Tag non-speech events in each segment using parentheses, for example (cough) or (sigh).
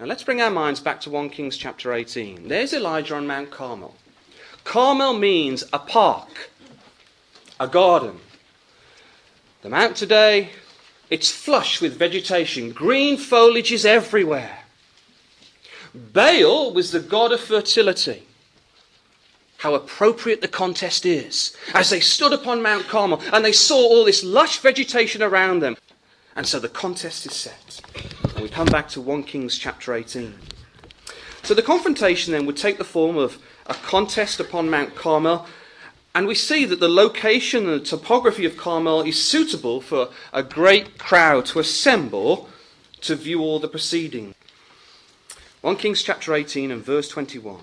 Now let's bring our minds back to 1 Kings chapter 18. There's Elijah on Mount Carmel. Carmel means a park, a garden. The mount today, it's flush with vegetation, green foliage is everywhere. Baal was the god of fertility. How appropriate the contest is. As they stood upon Mount Carmel and they saw all this lush vegetation around them. And so the contest is set. We come back to 1 Kings chapter 18. So the confrontation then would take the form of a contest upon Mount Carmel. And we see that the location and the topography of Carmel is suitable for a great crowd to assemble to view all the proceedings. 1 Kings chapter 18 and verse 21.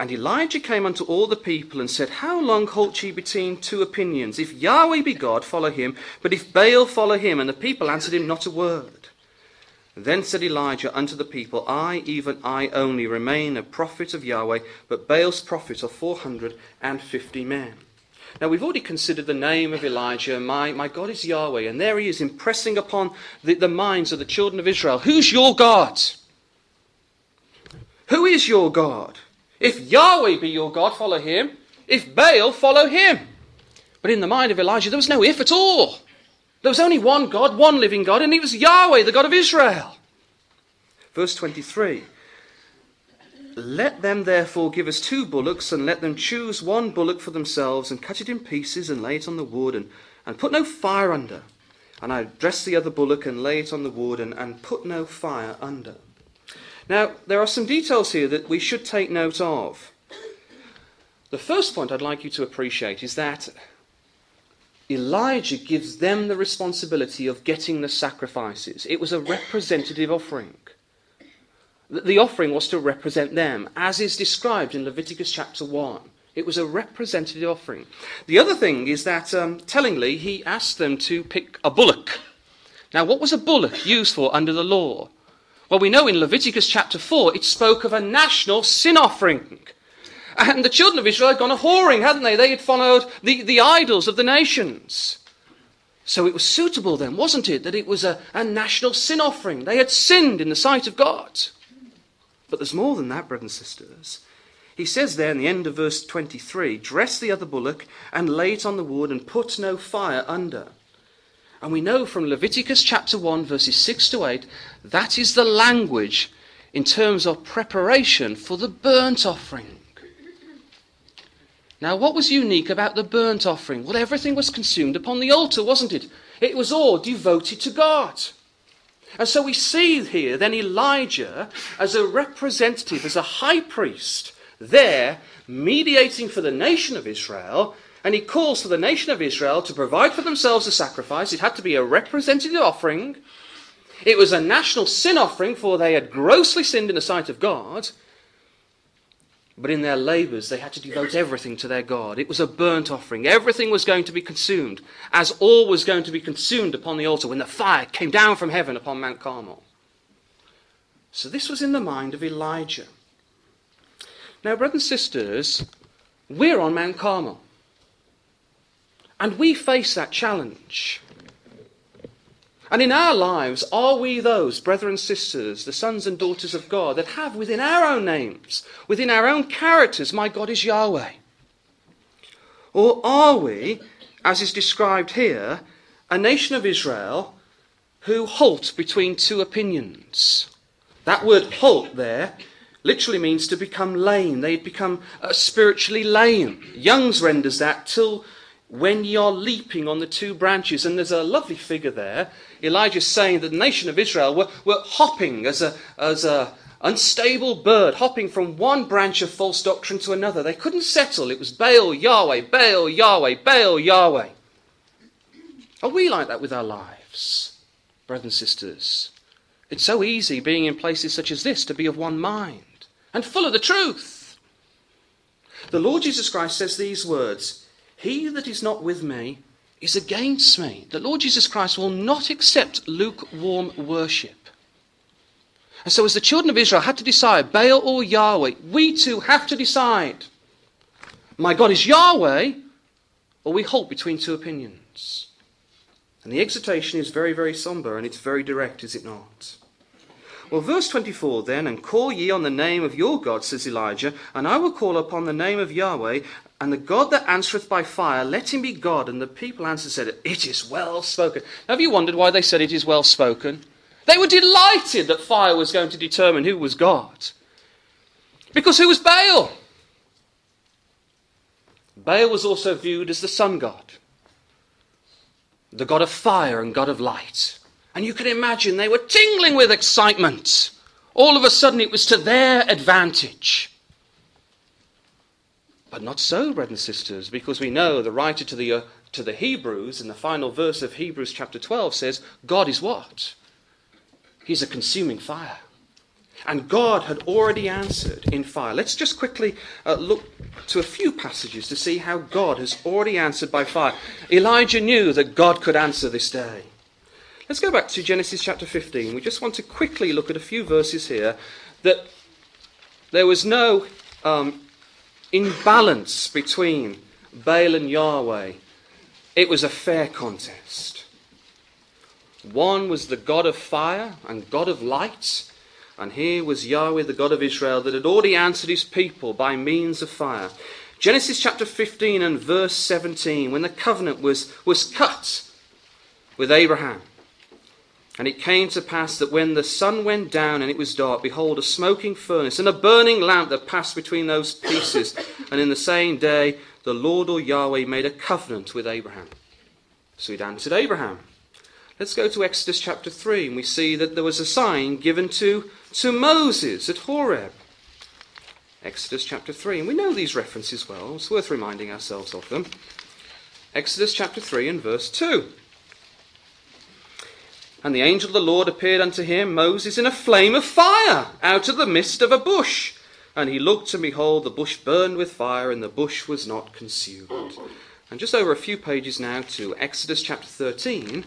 And Elijah came unto all the people and said, How long halt ye between two opinions? If Yahweh be God, follow him, but if Baal, follow him. And the people answered him not a word. Then said Elijah unto the people, I, even I only, remain a prophet of Yahweh, but Baal's prophets are four hundred and fifty men. Now, we've already considered the name of Elijah. My, my God is Yahweh. And there he is impressing upon the, the minds of the children of Israel Who's your God? Who is your God? If Yahweh be your God, follow him. If Baal, follow him. But in the mind of Elijah, there was no if at all. There was only one God, one living God, and he was Yahweh, the God of Israel. Verse 23 let them therefore give us two bullocks, and let them choose one bullock for themselves, and cut it in pieces, and lay it on the wood, and, and put no fire under. And I dress the other bullock, and lay it on the wood, and, and put no fire under. Now, there are some details here that we should take note of. The first point I'd like you to appreciate is that Elijah gives them the responsibility of getting the sacrifices. It was a representative offering. The offering was to represent them, as is described in Leviticus chapter 1. It was a representative offering. The other thing is that, um, tellingly, he asked them to pick a bullock. Now, what was a bullock used for under the law? Well, we know in Leviticus chapter 4 it spoke of a national sin offering. And the children of Israel had gone a whoring, hadn't they? They had followed the, the idols of the nations. So it was suitable then, wasn't it, that it was a, a national sin offering? They had sinned in the sight of God. But there's more than that, brothers and sisters. He says there in the end of verse 23 dress the other bullock and lay it on the wood and put no fire under. And we know from Leviticus chapter 1, verses 6 to 8, that is the language in terms of preparation for the burnt offering. Now, what was unique about the burnt offering? Well, everything was consumed upon the altar, wasn't it? It was all devoted to God. And so we see here then Elijah as a representative, as a high priest, there mediating for the nation of Israel. And he calls for the nation of Israel to provide for themselves a sacrifice. It had to be a representative offering. It was a national sin offering, for they had grossly sinned in the sight of God. But in their labours, they had to devote everything to their God. It was a burnt offering. Everything was going to be consumed, as all was going to be consumed upon the altar when the fire came down from heaven upon Mount Carmel. So this was in the mind of Elijah. Now, brothers and sisters, we're on Mount Carmel. And we face that challenge. And in our lives, are we those, brethren and sisters, the sons and daughters of God, that have within our own names, within our own characters, my God is Yahweh? Or are we, as is described here, a nation of Israel who halt between two opinions? That word halt there literally means to become lame. They'd become uh, spiritually lame. Young's renders that till when ye are leaping on the two branches. And there's a lovely figure there. Elijah's saying that the nation of Israel were, were hopping as a, as a unstable bird, hopping from one branch of false doctrine to another. They couldn't settle. It was Baal, Yahweh, Baal, Yahweh, Baal, Yahweh. Are we like that with our lives, brothers and sisters? It's so easy being in places such as this to be of one mind and full of the truth. The Lord Jesus Christ says these words he that is not with me is against me. The Lord Jesus Christ will not accept lukewarm worship. And so, as the children of Israel had to decide, Baal or Yahweh, we too have to decide. My God is Yahweh, or we halt between two opinions. And the exhortation is very, very somber and it's very direct, is it not? Well, verse 24 then, and call ye on the name of your God, says Elijah, and I will call upon the name of Yahweh, and the God that answereth by fire, let him be God. And the people answered, said, It is well spoken. Now, have you wondered why they said it is well spoken? They were delighted that fire was going to determine who was God. Because who was Baal? Baal was also viewed as the sun god, the god of fire and god of light. And you can imagine they were tingling with excitement. All of a sudden, it was to their advantage. But not so, brothers and sisters, because we know the writer to the, uh, to the Hebrews in the final verse of Hebrews chapter 12 says, God is what? He's a consuming fire. And God had already answered in fire. Let's just quickly uh, look to a few passages to see how God has already answered by fire. Elijah knew that God could answer this day. Let's go back to Genesis chapter 15. We just want to quickly look at a few verses here that there was no um, imbalance between Baal and Yahweh. It was a fair contest. One was the God of fire and God of light, and here was Yahweh, the God of Israel, that had already answered his people by means of fire. Genesis chapter 15 and verse 17, when the covenant was, was cut with Abraham. And it came to pass that when the sun went down and it was dark, behold, a smoking furnace and a burning lamp that passed between those pieces. and in the same day, the Lord or Yahweh made a covenant with Abraham. So he'd answered Abraham. Let's go to Exodus chapter 3, and we see that there was a sign given to, to Moses at Horeb. Exodus chapter 3, and we know these references well. It's worth reminding ourselves of them. Exodus chapter 3 and verse 2. And the angel of the Lord appeared unto him, Moses, in a flame of fire, out of the midst of a bush. And he looked, and behold, the bush burned with fire, and the bush was not consumed. And just over a few pages now to Exodus chapter 13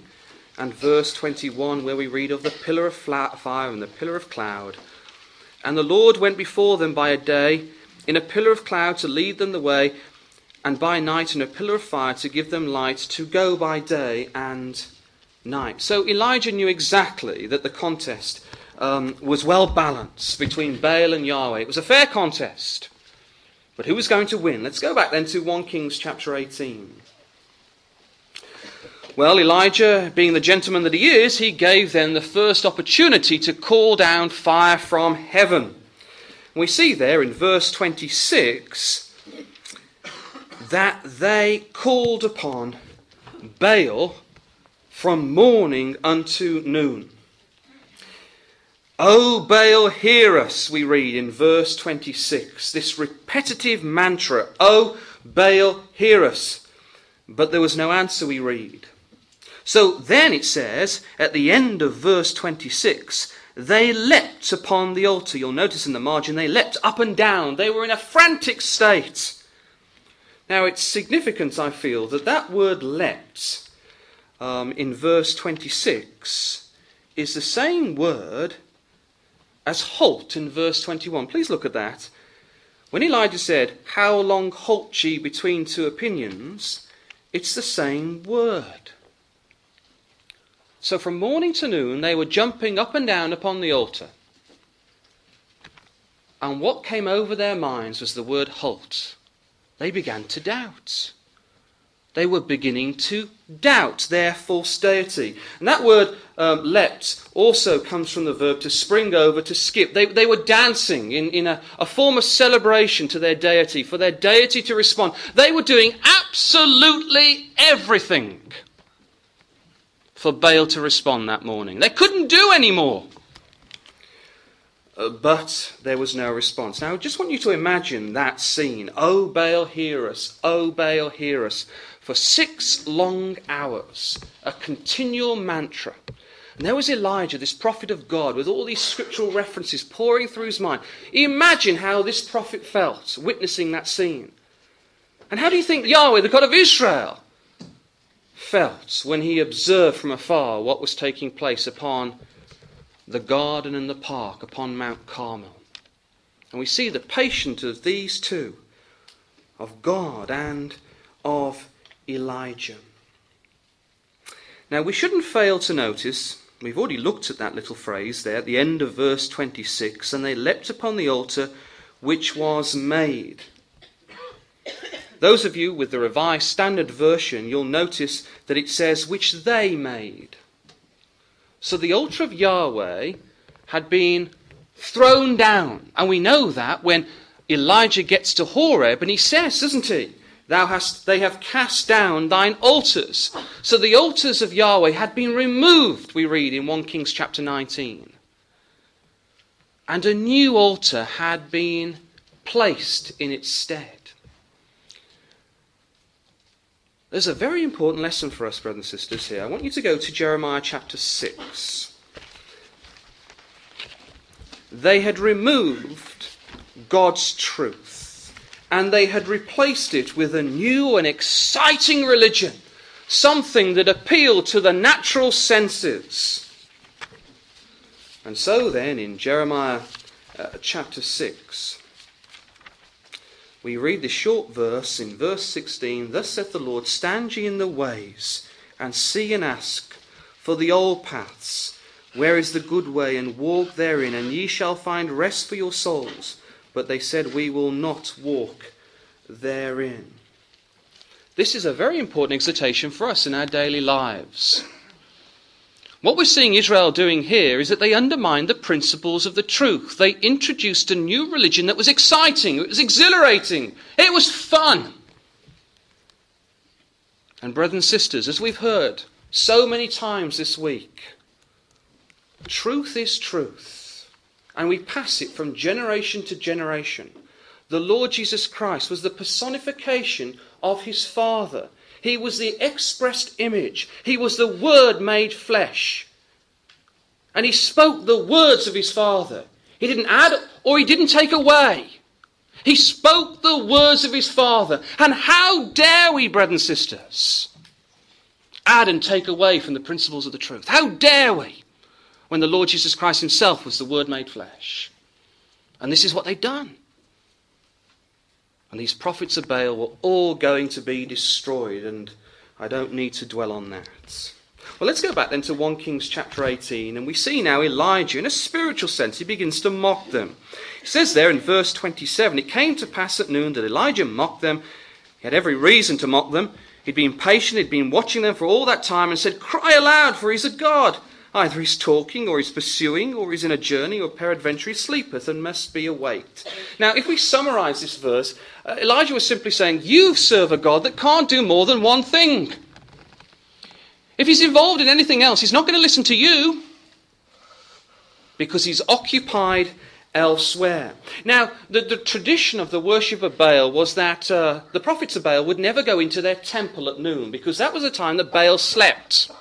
and verse 21, where we read of the pillar of fire and the pillar of cloud. And the Lord went before them by a day in a pillar of cloud to lead them the way, and by night in a pillar of fire to give them light to go by day and night. So Elijah knew exactly that the contest um, was well balanced between Baal and Yahweh. It was a fair contest. But who was going to win? Let's go back then to 1 Kings chapter 18. Well, Elijah, being the gentleman that he is, he gave them the first opportunity to call down fire from heaven. We see there in verse 26 that they called upon Baal from morning unto noon. O Baal, hear us, we read in verse 26. This repetitive mantra, O Baal, hear us. But there was no answer, we read. So then it says, at the end of verse 26, they leapt upon the altar. You'll notice in the margin, they leapt up and down. They were in a frantic state. Now it's significant, I feel, that that word leapt um, in verse 26 is the same word as halt in verse 21. Please look at that. When Elijah said, How long halt ye between two opinions? It's the same word. So from morning to noon, they were jumping up and down upon the altar. And what came over their minds was the word halt. They began to doubt they were beginning to doubt their false deity. And that word um, leapt also comes from the verb to spring over, to skip. They, they were dancing in, in a, a form of celebration to their deity, for their deity to respond. They were doing absolutely everything for Baal to respond that morning. They couldn't do any more. Uh, but there was no response. Now, I just want you to imagine that scene. Oh, Baal, hear us. Oh, Baal, hear us for six long hours, a continual mantra. And there was Elijah, this prophet of God, with all these scriptural references pouring through his mind. Imagine how this prophet felt witnessing that scene. And how do you think Yahweh, the God of Israel, felt when he observed from afar what was taking place upon the garden and the park, upon Mount Carmel? And we see the patience of these two, of God and of Elijah. Now, we shouldn't fail to notice We've already looked at that little phrase there at the end of verse 26 and they leapt upon the altar which was made. Those of you with the Revised Standard Version, you'll notice that it says, which they made. So the altar of Yahweh had been thrown down. And we know that when Elijah gets to Horeb and he says, doesn't he? Thou hast, they have cast down thine altars. So the altars of Yahweh had been removed, we read in 1 Kings chapter 19. And a new altar had been placed in its stead. There's a very important lesson for us, brothers and sisters, here. I want you to go to Jeremiah chapter 6. They had removed God's truth, and they had replaced it with a new and exciting religion, something that appealed to the natural senses. And so then, in Jeremiah uh, chapter 6, we read this short verse in verse 16 Thus saith the Lord, Stand ye in the ways, and see and ask for the old paths, where is the good way, and walk therein, and ye shall find rest for your souls. But they said, We will not walk therein. This is a very important exhortation for us in our daily lives. What we're seeing Israel doing here is that they undermined the principles of the truth. They introduced a new religion that was exciting, it was exhilarating, it was fun. And, brothers and sisters, as we've heard so many times this week, truth is truth, and we pass it from generation to generation. The Lord Jesus Christ was the personification of his Father. He was the expressed image. He was the Word made flesh. And he spoke the words of his Father. He didn't add or he didn't take away. He spoke the words of his Father. And how dare we, brothers and sisters, add and take away from the principles of the truth? How dare we when the Lord Jesus Christ himself was the Word made flesh? And this is what they'd done. And these prophets of Baal were all going to be destroyed, and I don't need to dwell on that. Well, let's go back then to 1 Kings chapter 18, and we see now Elijah, in a spiritual sense, he begins to mock them. He says there in verse 27 It came to pass at noon that Elijah mocked them. He had every reason to mock them. He'd been patient, he'd been watching them for all that time, and said, Cry aloud, for he's a God. Either he's talking, or he's pursuing, or he's in a journey, or peradventure he sleepeth and must be awaked. Now, if we summarize this verse, uh, Elijah was simply saying, You serve a God that can't do more than one thing. If he's involved in anything else, he's not going to listen to you because he's occupied elsewhere. Now, the, the tradition of the worship of Baal was that uh, the prophets of Baal would never go into their temple at noon because that was the time that Baal slept.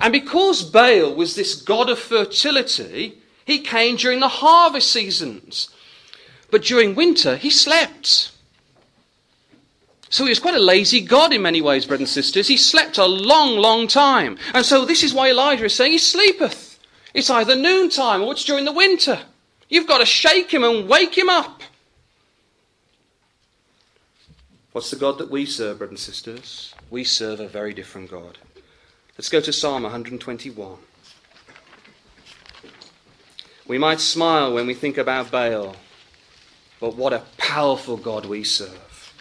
And because Baal was this god of fertility, he came during the harvest seasons. But during winter, he slept. So he was quite a lazy God in many ways, brothers and sisters. He slept a long, long time. And so this is why Elijah is saying he sleepeth. It's either noontime or it's during the winter. You've got to shake him and wake him up. What's the God that we serve, brothers and sisters? We serve a very different God. Let's go to Psalm 121. We might smile when we think about Baal, but what a powerful God we serve.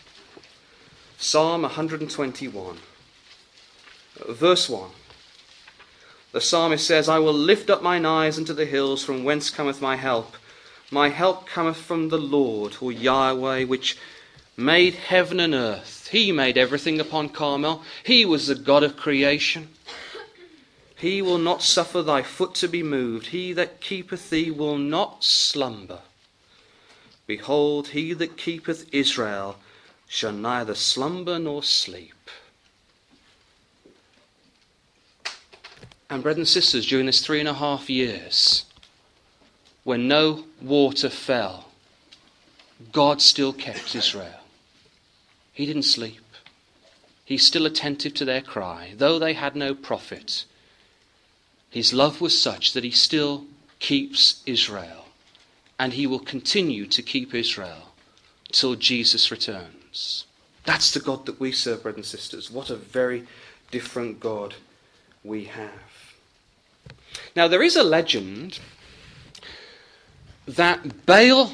Psalm 121, verse 1. The psalmist says, I will lift up mine eyes unto the hills, from whence cometh my help. My help cometh from the Lord, or Yahweh, which made heaven and earth. He made everything upon Carmel. He was the God of creation. He will not suffer thy foot to be moved. He that keepeth thee will not slumber. Behold, he that keepeth Israel shall neither slumber nor sleep. And, brothers and sisters, during this three and a half years, when no water fell, God still kept Israel. He didn't sleep. He's still attentive to their cry, though they had no prophet. His love was such that he still keeps Israel, and he will continue to keep Israel till Jesus returns. That's the God that we serve, brothers and sisters. What a very different God we have. Now, there is a legend that Baal,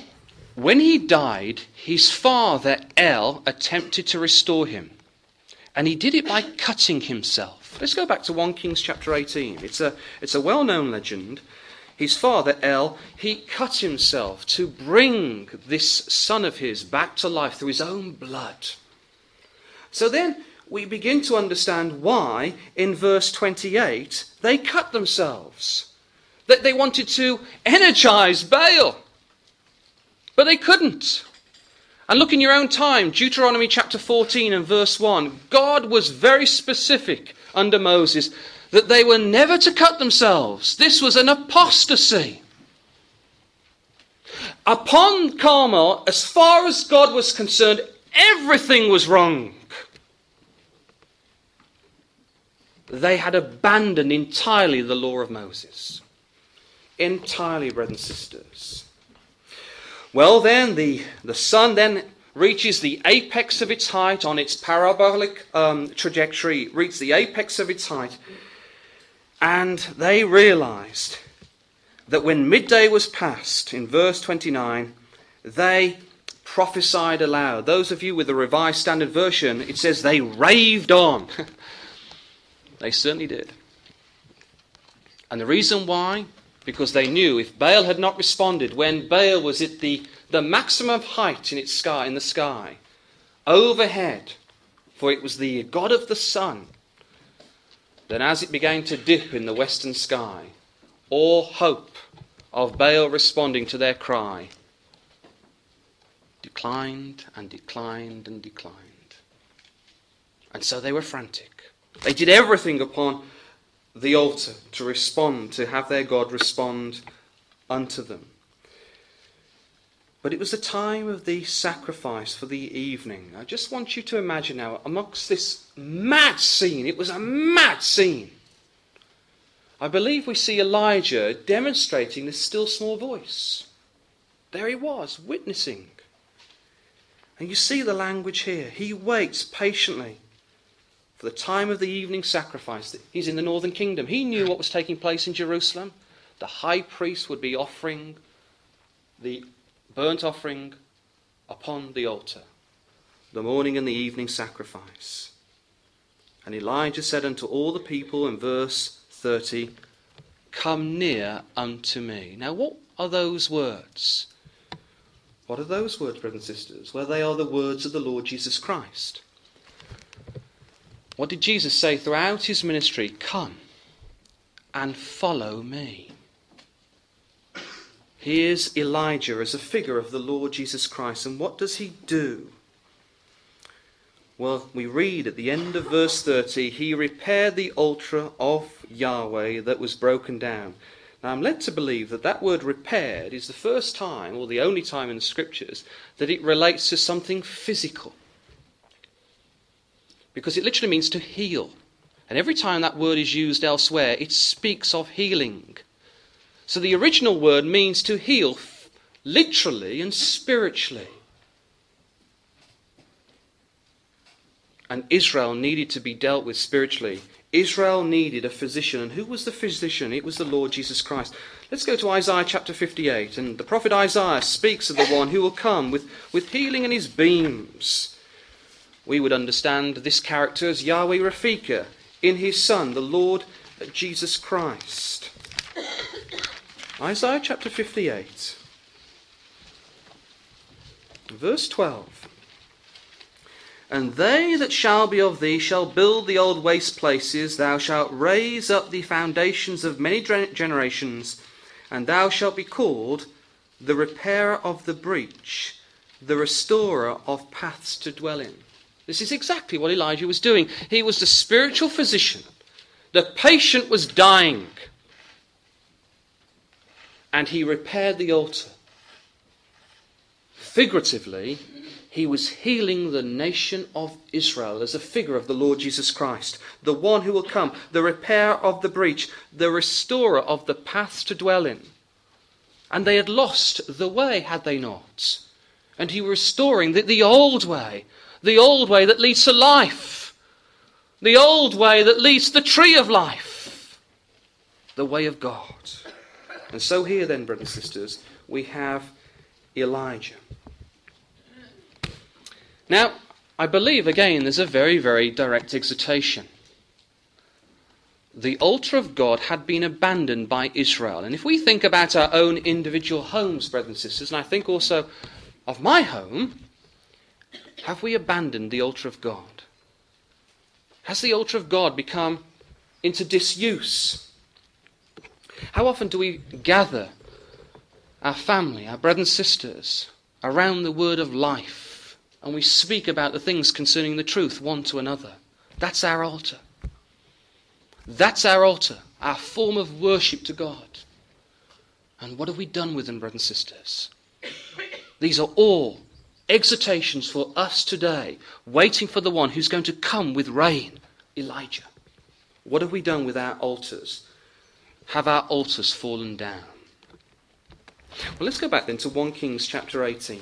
when he died, his father El attempted to restore him. And he did it by cutting himself. Let's go back to 1 Kings chapter 18. It's a, it's a well known legend. His father, El, he cut himself to bring this son of his back to life through his own blood. So then we begin to understand why, in verse 28, they cut themselves. That they wanted to energize Baal. But they couldn't. And look in your own time, Deuteronomy chapter 14 and verse 1. God was very specific under Moses that they were never to cut themselves. This was an apostasy. Upon Carmel, as far as God was concerned, everything was wrong. They had abandoned entirely the law of Moses. Entirely, brothers and sisters. Well, then, the, the sun then reaches the apex of its height on its parabolic um, trajectory, reaches the apex of its height, and they realized that when midday was past, in verse 29, they prophesied aloud. Those of you with the Revised Standard Version, it says they raved on. (laughs) they certainly did. And the reason why because they knew if Baal had not responded when Baal was at the, the maximum height in its sky in the sky, overhead, for it was the God of the sun, then as it began to dip in the western sky, all hope of Baal responding to their cry declined and declined and declined. And so they were frantic. They did everything upon the altar to respond, to have their God respond unto them. But it was the time of the sacrifice for the evening. I just want you to imagine now, amongst this mad scene, it was a mad scene. I believe we see Elijah demonstrating this still small voice. There he was, witnessing. And you see the language here. He waits patiently for the time of the evening sacrifice. He's in the northern kingdom. He knew what was taking place in Jerusalem. The high priest would be offering the burnt offering upon the altar, the morning and the evening sacrifice. And Elijah said unto all the people in verse 30, Come near unto me. Now, what are those words? What are those words, brothers and sisters? Well, they are the words of the Lord Jesus Christ. What did Jesus say throughout his ministry? Come and follow me. Here's Elijah as a figure of the Lord Jesus Christ. And what does he do? Well, we read at the end of verse 30 he repaired the altar of Yahweh that was broken down. Now, I'm led to believe that that word repaired is the first time, or the only time in the scriptures, that it relates to something physical because it literally means to heal. And every time that word is used elsewhere, it speaks of healing. So the original word means to heal literally and spiritually. And Israel needed to be dealt with spiritually. Israel needed a physician. And who was the physician? It was the Lord Jesus Christ. Let's go to Isaiah chapter 58. And the prophet Isaiah speaks of the one who will come with, with healing in his beams we would understand this character as Yahweh Rafika in his Son, the Lord Jesus Christ. Isaiah chapter 58, verse 12. And they that shall be of thee shall build the old waste places, thou shalt raise up the foundations of many generations, and thou shalt be called the repairer of the breach, the restorer of paths to dwell in. This is exactly what Elijah was doing. He was the spiritual physician. The patient was dying. And he repaired the altar. Figuratively, he was healing the nation of Israel as a figure of the Lord Jesus Christ, the one who will come, the repairer of the breach, the restorer of the paths to dwell in. And they had lost the way, had they not? And he was restoring the, the old way, the old way that leads to life, the old way that leads to the tree of life. the way of God. And so here, then, brothers and sisters, we have Elijah. Now, I believe, again, there's a very, very direct exhortation. The altar of God had been abandoned by Israel. And if we think about our own individual homes, brothers and sisters, and I think also of my home, have we abandoned the altar of God? Has the altar of God become into disuse? How often do we gather our family, our brothers and sisters, around the word of life, and we speak about the things concerning the truth one to another? That's our altar. That's our altar, our form of worship to God. And what have we done with them, brothers and sisters? These are all exhortations for us today, waiting for the one who's going to come with rain, Elijah. What have we done with our altars? Have our altars fallen down? Well, let's go back then to 1 Kings chapter 18.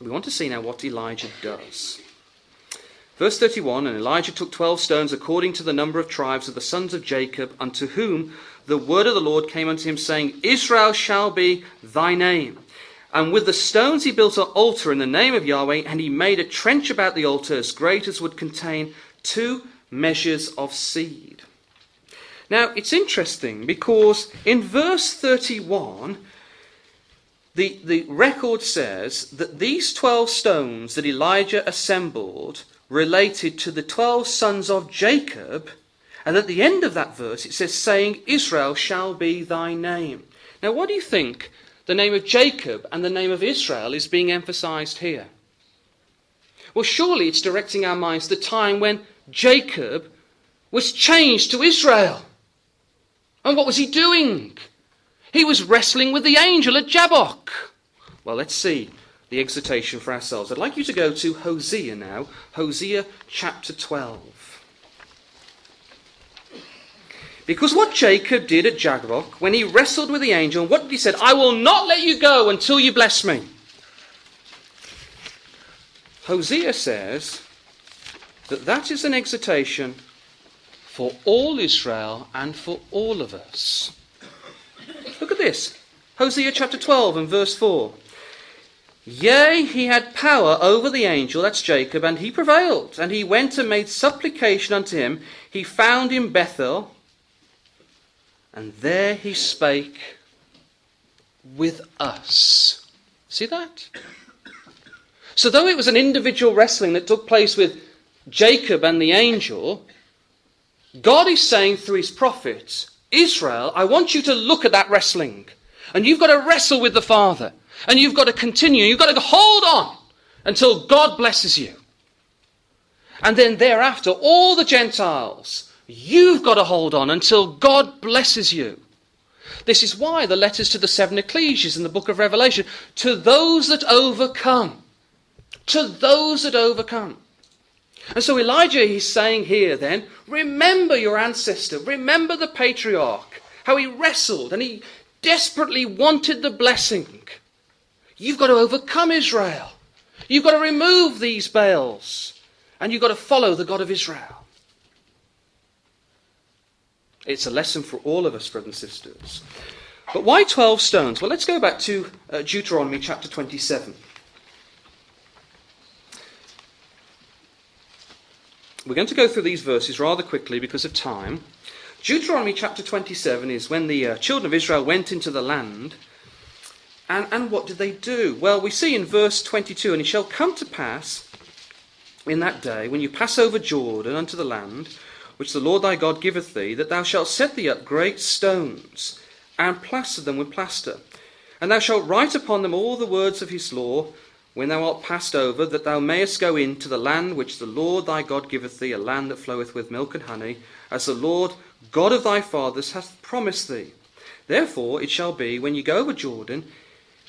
We want to see now what Elijah does. Verse 31 And Elijah took twelve stones according to the number of tribes of the sons of Jacob, unto whom the word of the Lord came unto him, saying, Israel shall be thy name. And with the stones he built an altar in the name of Yahweh, and he made a trench about the altar as great as would contain two measures of seed. Now, it's interesting because in verse 31, the, the record says that these 12 stones that Elijah assembled related to the 12 sons of Jacob. And at the end of that verse, it says, saying, Israel shall be thy name. Now, what do you think the name of Jacob and the name of Israel is being emphasized here? Well, surely it's directing our minds to the time when Jacob was changed to Israel. And what was he doing? He was wrestling with the angel at Jabbok. Well, let's see the exhortation for ourselves. I'd like you to go to Hosea now, Hosea chapter 12. Because what Jacob did at Jabbok, when he wrestled with the angel, what did he say? I will not let you go until you bless me. Hosea says that that is an exhortation for all Israel and for all of us. Look at this. Hosea chapter 12 and verse 4. Yea, he had power over the angel, that's Jacob, and he prevailed. And he went and made supplication unto him. He found him Bethel, and there he spake with us. See that? So, though it was an individual wrestling that took place with Jacob and the angel, God is saying through his prophets, Israel, I want you to look at that wrestling. And you've got to wrestle with the Father. And you've got to continue. You've got to hold on until God blesses you. And then thereafter, all the Gentiles You've got to hold on until God blesses you. This is why the letters to the seven ecclesias in the book of Revelation, to those that overcome, to those that overcome. And so Elijah he's saying here then, remember your ancestor, remember the patriarch, how he wrestled and he desperately wanted the blessing. You've got to overcome Israel. You've got to remove these Baals. And you've got to follow the God of Israel. It's a lesson for all of us, brothers and sisters. But why 12 stones? Well, let's go back to uh, Deuteronomy chapter 27. We're going to go through these verses rather quickly because of time. Deuteronomy chapter 27 is when the uh, children of Israel went into the land. And, and what did they do? Well, we see in verse 22 And it shall come to pass in that day, when you pass over Jordan unto the land, which the Lord thy God giveth thee, that thou shalt set thee up great stones, and plaster them with plaster. And thou shalt write upon them all the words of his law, when thou art passed over, that thou mayest go in to the land which the Lord thy God giveth thee, a land that floweth with milk and honey, as the Lord God of thy fathers hath promised thee. Therefore it shall be, when ye go over Jordan,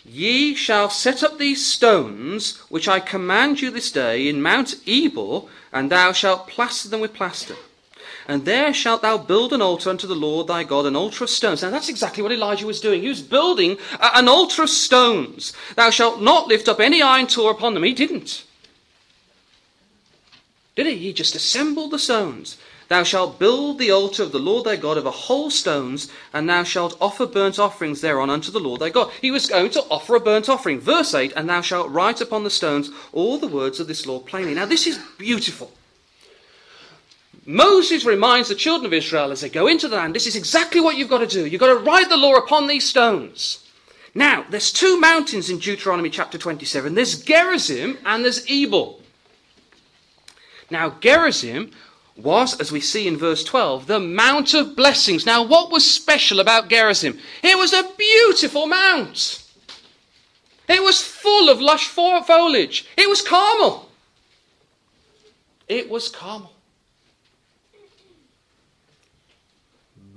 ye shall set up these stones, which I command you this day, in Mount Ebal, and thou shalt plaster them with plaster. And there shalt thou build an altar unto the Lord thy God, an altar of stones. Now that's exactly what Elijah was doing. He was building an altar of stones. Thou shalt not lift up any iron tool upon them. He didn't. Did he? He just assembled the stones. Thou shalt build the altar of the Lord thy God of a whole stones, and thou shalt offer burnt offerings thereon unto the Lord thy God. He was going to offer a burnt offering. Verse 8, and thou shalt write upon the stones all the words of this law plainly. Now, this is beautiful. Moses reminds the children of Israel as they go into the land, this is exactly what you've got to do. You've got to write the law upon these stones. Now, there's two mountains in Deuteronomy chapter 27. There's Gerizim and there's Ebal. Now, Gerizim was, as we see in verse 12, the Mount of Blessings. Now, what was special about Gerizim? It was a beautiful mount. It was full of lush foliage. It was Carmel. It was Carmel.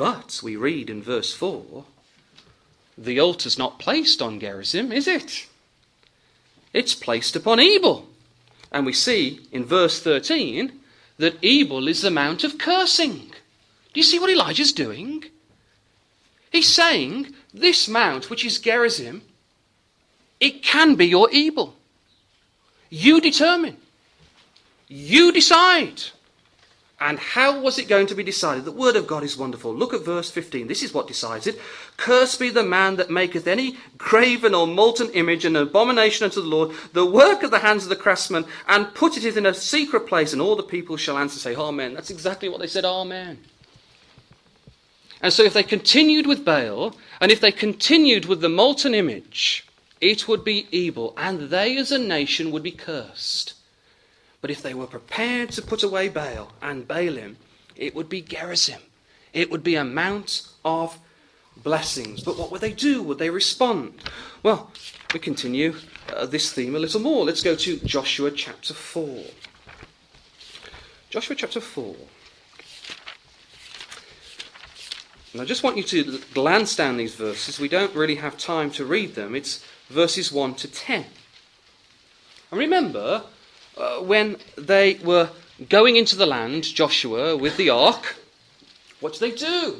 But we read in verse 4 the altar's not placed on Gerizim, is it? It's placed upon Ebal. And we see in verse 13 that Ebal is the mount of cursing. Do you see what Elijah's doing? He's saying this mount, which is Gerizim, it can be your Ebal. You determine. You decide. And how was it going to be decided? The word of God is wonderful. Look at verse 15. This is what decides it. Cursed be the man that maketh any graven or molten image, an abomination unto the Lord, the work of the hands of the craftsman, and putteth it in a secret place, and all the people shall answer, say, Amen. That's exactly what they said, Amen. And so if they continued with Baal, and if they continued with the molten image, it would be Ebal, and they as a nation would be cursed. But if they were prepared to put away Baal and Baalim, it would be Gerizim. It would be a mount of blessings. But what would they do? Would they respond? Well, we continue uh, this theme a little more. Let's go to Joshua chapter 4. Joshua chapter 4. And I just want you to glance down these verses. We don't really have time to read them. It's verses 1 to 10. And remember, uh, when they were going into the land, Joshua, with the ark, what did they do?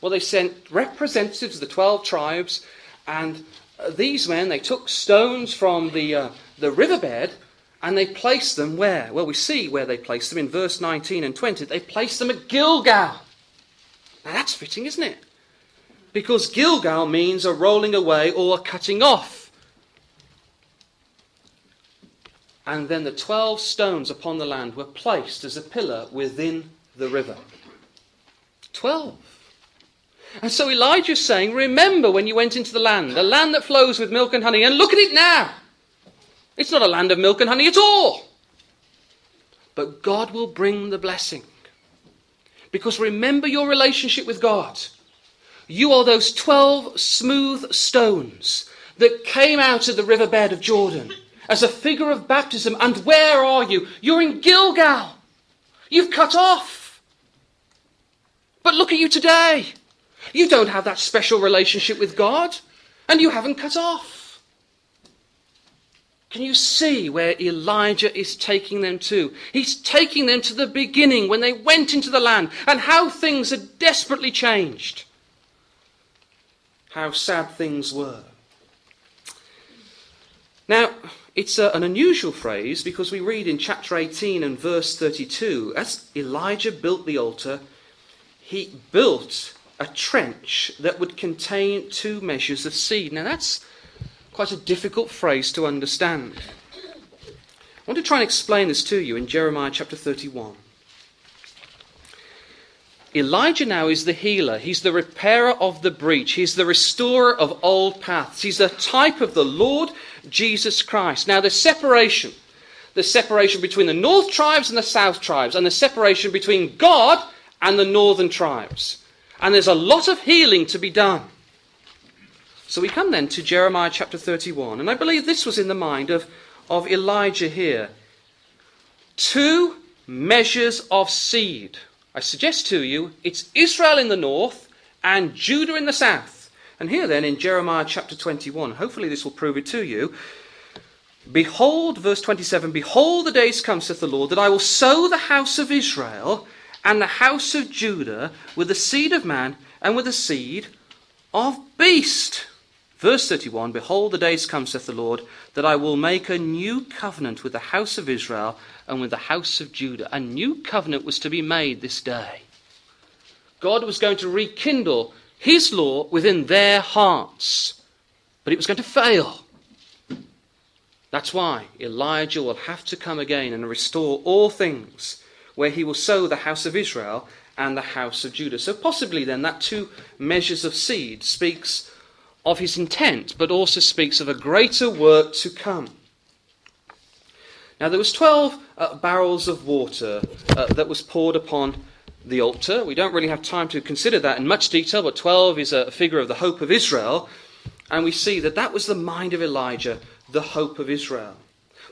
Well, they sent representatives of the 12 tribes, and uh, these men, they took stones from the, uh, the riverbed and they placed them where? Well, we see where they placed them in verse 19 and 20. They placed them at Gilgal. Now that's fitting, isn't it? Because Gilgal means a rolling away or a cutting off. And then the twelve stones upon the land were placed as a pillar within the river. Twelve. And so Elijah's saying, Remember when you went into the land, the land that flows with milk and honey, and look at it now. It's not a land of milk and honey at all. But God will bring the blessing. Because remember your relationship with God. You are those 12 smooth stones that came out of the riverbed of Jordan as a figure of baptism. And where are you? You're in Gilgal. You've cut off. But look at you today. You don't have that special relationship with God, and you haven't cut off. Can you see where Elijah is taking them to? He's taking them to the beginning when they went into the land and how things had desperately changed. How sad things were. Now, it's a, an unusual phrase because we read in chapter 18 and verse 32 as Elijah built the altar, he built a trench that would contain two measures of seed. Now, that's quite a difficult phrase to understand. I want to try and explain this to you in Jeremiah chapter 31. Elijah now is the healer. He's the repairer of the breach. He's the restorer of old paths. He's a type of the Lord Jesus Christ. Now, the separation, the separation between the north tribes and the south tribes, and the separation between God and the northern tribes. And there's a lot of healing to be done. So we come then to Jeremiah chapter 31, and I believe this was in the mind of, of Elijah here. Two measures of seed. I suggest to you it's Israel in the north and Judah in the south. And here then in Jeremiah chapter 21, hopefully this will prove it to you. Behold, verse 27 Behold, the days come, saith the Lord, that I will sow the house of Israel and the house of Judah with the seed of man and with the seed of beast. Verse 31 Behold, the days come, saith the Lord, that I will make a new covenant with the house of Israel and with the house of Judah. A new covenant was to be made this day. God was going to rekindle his law within their hearts, but it was going to fail. That's why Elijah will have to come again and restore all things, where he will sow the house of Israel and the house of Judah. So, possibly then, that two measures of seed speaks of his intent, but also speaks of a greater work to come. Now, there was 12 uh, barrels of water uh, that was poured upon the altar. We don't really have time to consider that in much detail, but 12 is a figure of the hope of Israel. And we see that that was the mind of Elijah, the hope of Israel.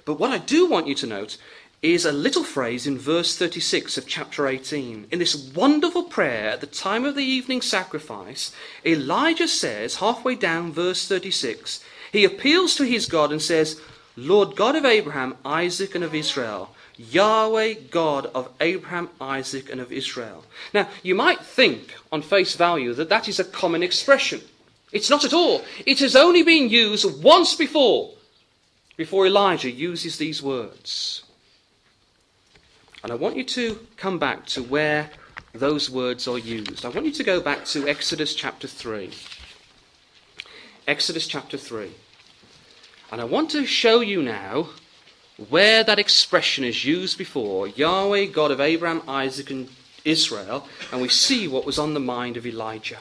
But what I do want you to note is a little phrase in verse 36 of chapter 18. In this wonderful prayer at the time of the evening sacrifice, Elijah says, halfway down verse 36, he appeals to his God and says, Lord God of Abraham, Isaac, and of Israel, Yahweh God of Abraham, Isaac, and of Israel. Now, you might think on face value that that is a common expression. It's not at all. It has only been used once before, before Elijah uses these words. And I want you to come back to where those words are used. I want you to go back to Exodus chapter 3. Exodus chapter 3. And I want to show you now where that expression is used before Yahweh, God of Abraham, Isaac, and Israel, and we see what was on the mind of Elijah.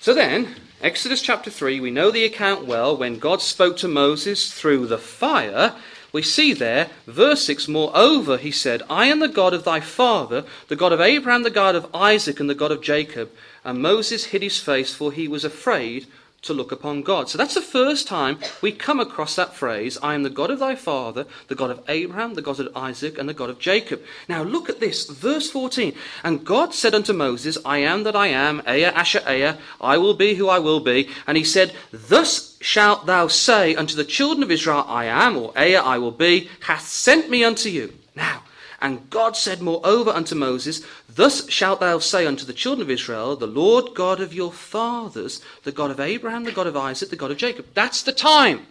So then, Exodus chapter 3, we know the account well when God spoke to Moses through the fire we see there, verse 6 Moreover, he said, I am the God of thy father, the God of Abraham, the God of Isaac, and the God of Jacob. And Moses hid his face, for he was afraid to look upon God. So that's the first time we come across that phrase I am the God of thy father, the God of Abraham, the God of Isaac, and the God of Jacob. Now look at this, verse 14. And God said unto Moses, I am that I am, Ehyeh Asher Ehyeh, I will be who I will be. And he said, Thus shalt thou say unto the children of Israel, I am, or Ehyeh I will be, hath sent me unto you. Now, and God said moreover unto Moses, Thus shalt thou say unto the children of Israel, The Lord God of your fathers, the God of Abraham, the God of Isaac, the God of Jacob. That's the time.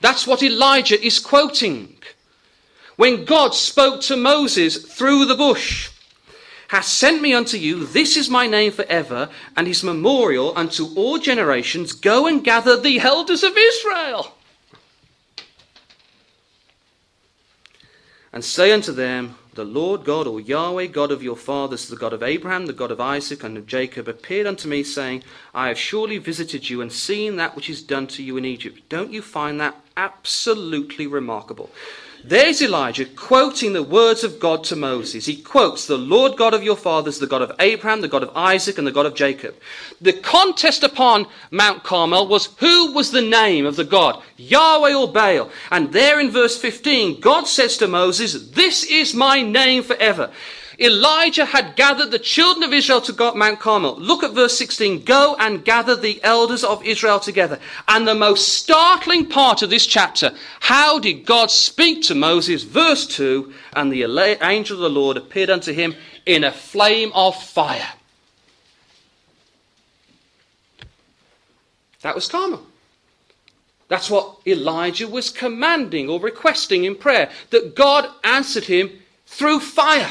That's what Elijah is quoting. When God spoke to Moses through the bush, hath sent me unto you, this is my name for ever, and his memorial unto all generations. Go and gather the elders of Israel. and say unto them, The Lord God, or Yahweh, God of your fathers, the God of Abraham, the God of Isaac, and of Jacob, appeared unto me, saying, I have surely visited you and seen that which is done to you in Egypt. Don't you find that absolutely remarkable? There's Elijah quoting the words of God to Moses. He quotes the Lord God of your fathers, the God of Abraham, the God of Isaac, and the God of Jacob. The contest upon Mount Carmel was who was the name of the God, Yahweh or Baal. And there in verse 15, God says to Moses, This is my name forever. Elijah had gathered the children of Israel to Mount Carmel. Look at verse 16. Go and gather the elders of Israel together. And the most startling part of this chapter, how did God speak to Moses? Verse 2 And the angel of the Lord appeared unto him in a flame of fire. That was Carmel. That's what Elijah was commanding or requesting in prayer, that God answered him through fire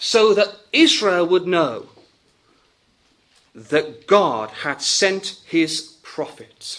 so that Israel would know that God had sent his prophets.